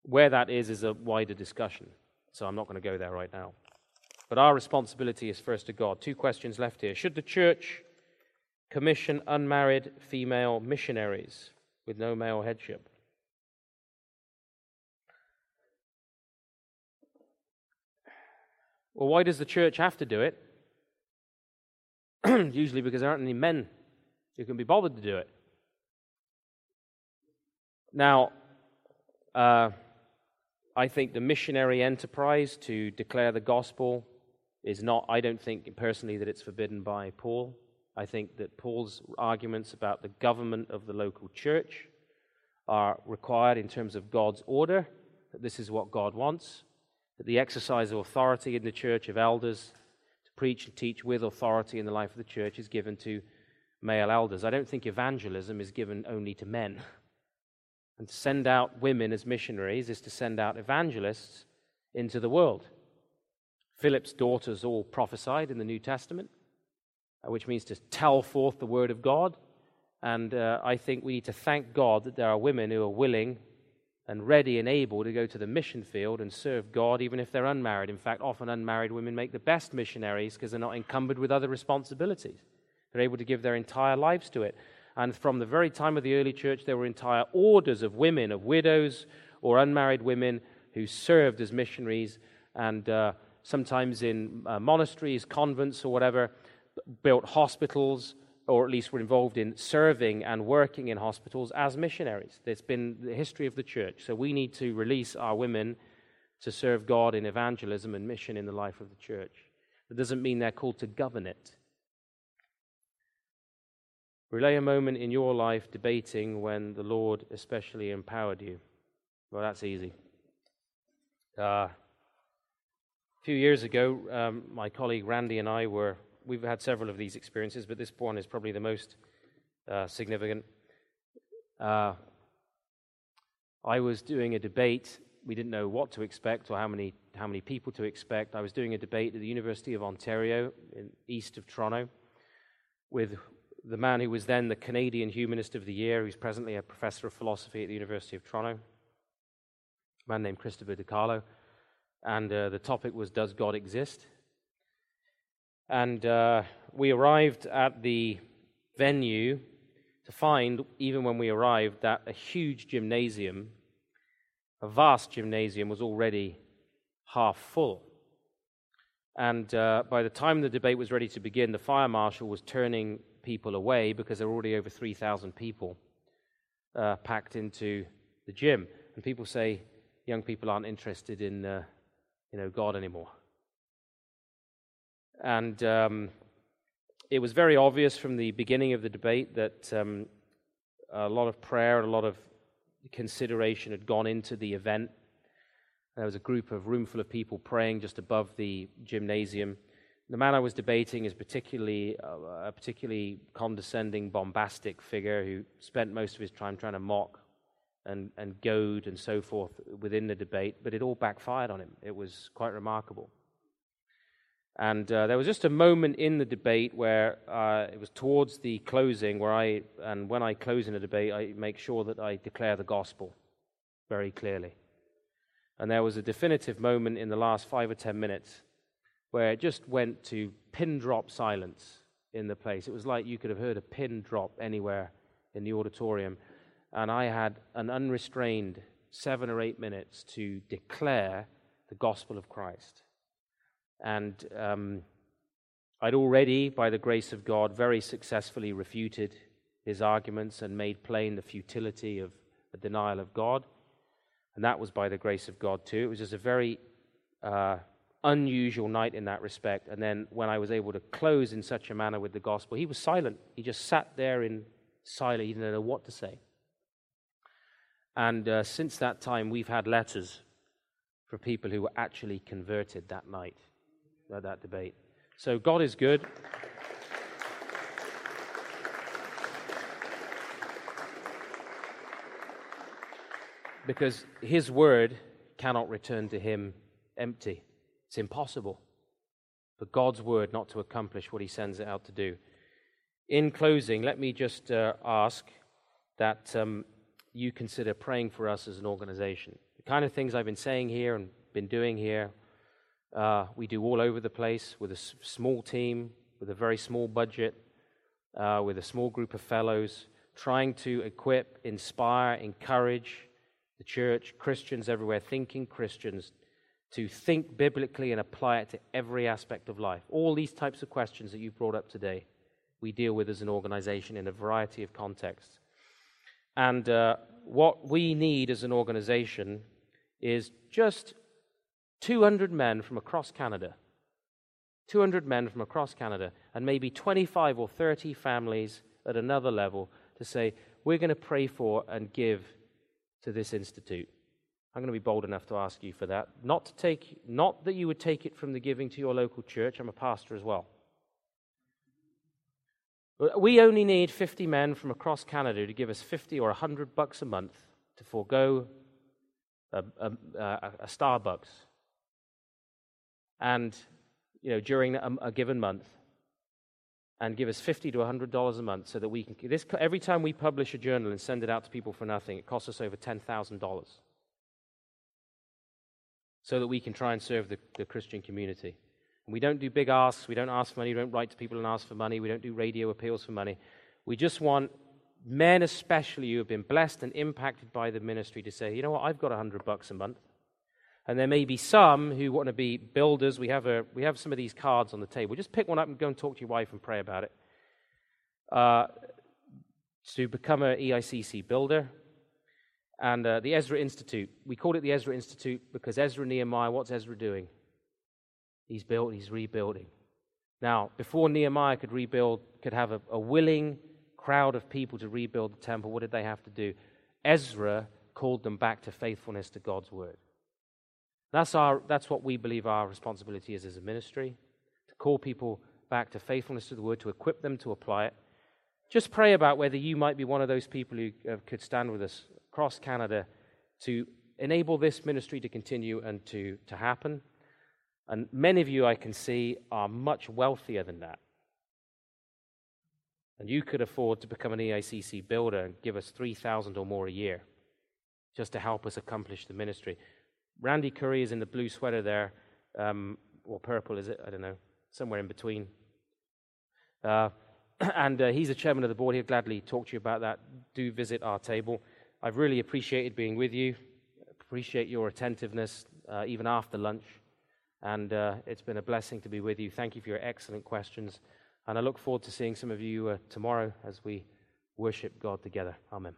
Where that is, is a wider discussion. So I'm not going to go there right now. But our responsibility is first to God. Two questions left here. Should the church commission unmarried female missionaries with no male headship? Well, why does the church have to do it? Usually because there aren't any men who can be bothered to do it. Now, uh, I think the missionary enterprise to declare the gospel is not, I don't think personally that it's forbidden by Paul. I think that Paul's arguments about the government of the local church are required in terms of God's order, that this is what God wants, that the exercise of authority in the church of elders to preach and teach with authority in the life of the church is given to male elders. I don't think evangelism is given only to men. And to send out women as missionaries is to send out evangelists into the world. Philip's daughters all prophesied in the New Testament, uh, which means to tell forth the word of God. And uh, I think we need to thank God that there are women who are willing and ready and able to go to the mission field and serve God, even if they're unmarried. In fact, often unmarried women make the best missionaries because they're not encumbered with other responsibilities. They're able to give their entire lives to it. And from the very time of the early church, there were entire orders of women, of widows or unmarried women who served as missionaries and uh, sometimes in uh, monasteries, convents, or whatever, built hospitals, or at least were involved in serving and working in hospitals as missionaries. That's been the history of the church. So we need to release our women to serve God in evangelism and mission in the life of the church. That doesn't mean they're called to govern it. Relay a moment in your life debating when the Lord especially empowered you. Well, that's easy. Uh, a few years ago, um, my colleague Randy and I were, we've had several of these experiences, but this one is probably the most uh, significant. Uh, I was doing a debate. We didn't know what to expect or how many, how many people to expect. I was doing a debate at the University of Ontario, in, east of Toronto, with the man who was then the Canadian Humanist of the Year, who's presently a professor of philosophy at the University of Toronto, a man named Christopher DiCarlo. And uh, the topic was Does God Exist? And uh, we arrived at the venue to find, even when we arrived, that a huge gymnasium, a vast gymnasium, was already half full. And uh, by the time the debate was ready to begin, the fire marshal was turning people away because there were already over 3,000 people uh, packed into the gym. And people say young people aren't interested in uh, you know, God anymore. And um, it was very obvious from the beginning of the debate that um, a lot of prayer and a lot of consideration had gone into the event. There was a group of roomful of people praying just above the gymnasium. The man I was debating is particularly uh, a particularly condescending, bombastic figure who spent most of his time trying to mock and, and goad and so forth within the debate, but it all backfired on him. It was quite remarkable. And uh, there was just a moment in the debate where uh, it was towards the closing, where I, and when I close in a debate, I make sure that I declare the gospel very clearly. And there was a definitive moment in the last five or ten minutes where it just went to pin drop silence in the place. It was like you could have heard a pin drop anywhere in the auditorium. And I had an unrestrained seven or eight minutes to declare the gospel of Christ. And um, I'd already, by the grace of God, very successfully refuted his arguments and made plain the futility of a denial of God. And that was by the grace of God, too. It was just a very uh, unusual night in that respect. And then when I was able to close in such a manner with the gospel, he was silent. He just sat there in silence. He didn't know what to say. And uh, since that time, we've had letters for people who were actually converted that night, at that debate. So God is good. because his word cannot return to him empty. It's impossible for God's word not to accomplish what he sends it out to do. In closing, let me just uh, ask that um, you consider praying for us as an organization. The kind of things I've been saying here and been doing here, uh, we do all over the place with a s- small team, with a very small budget, uh, with a small group of fellows, trying to equip, inspire, encourage the church, Christians everywhere, thinking Christians to think biblically and apply it to every aspect of life. All these types of questions that you've brought up today, we deal with as an organization in a variety of contexts. And uh, what we need as an organization is just 200 men from across Canada. 200 men from across Canada, and maybe 25 or 30 families at another level to say, we're going to pray for and give to this institute. I'm going to be bold enough to ask you for that. Not to take, not that you would take it from the giving to your local church. I'm a pastor as well. Uh, we only need 50 men from across Canada to give us 50 or 100 bucks a month to forego a, a, a Starbucks. And, you know, during a, a, given month, and give us 50 to 100 dollars a month so that we can. This, every time we publish a journal and send it out to people for nothing, it costs us over $10,000 so that we can try and serve the, the Christian community. And we don't do big asks, we don't ask for money, we don't write to people and ask for money, we don't do radio appeals for money. We just want men especially who have been blessed and impacted by the ministry to say, you know what, I've got a hundred bucks a month. And there may be some who want to be builders. We have, a, we have some of these cards on the table. Just pick one up and go and talk to your wife and pray about it. Uh, to become an EICC builder. And uh, the Ezra Institute, we called it the Ezra Institute because Ezra Nehemiah, what's Ezra doing? He's built, he's rebuilding. Now, before Nehemiah could rebuild, could have a, a willing crowd of people to rebuild the temple, what did they have to do? Ezra called them back to faithfulness to God's word. That's, our, that's what we believe our responsibility is as a ministry to call people back to faithfulness to the word, to equip them to apply it. Just pray about whether you might be one of those people who uh, could stand with us across Canada to enable this ministry to continue and to, to happen. And many of you, I can see, are much wealthier than that. And you could afford to become an EICC builder and give us 3000 or more a year just to help us accomplish the ministry. Randy Curry is in the blue sweater there, um, or purple, is it? I don't know, somewhere in between. Uh, and uh, he's the chairman of the board. He'll gladly talk to you about that. Do visit our table. I've really appreciated being with you, appreciate your attentiveness, uh, even after lunch. And uh, it's been a blessing to be with you. Thank you for your excellent questions. And I look forward to seeing some of you uh, tomorrow as we worship God together. Amen.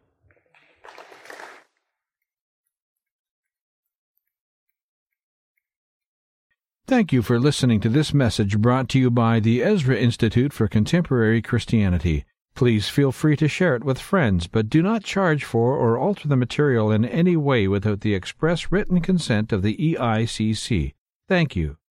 Thank you for listening to this message brought to you by the Ezra Institute for Contemporary Christianity. Please feel free to share it with friends, but do not charge for or alter the material in any way without the express written consent of the EICC. Thank you.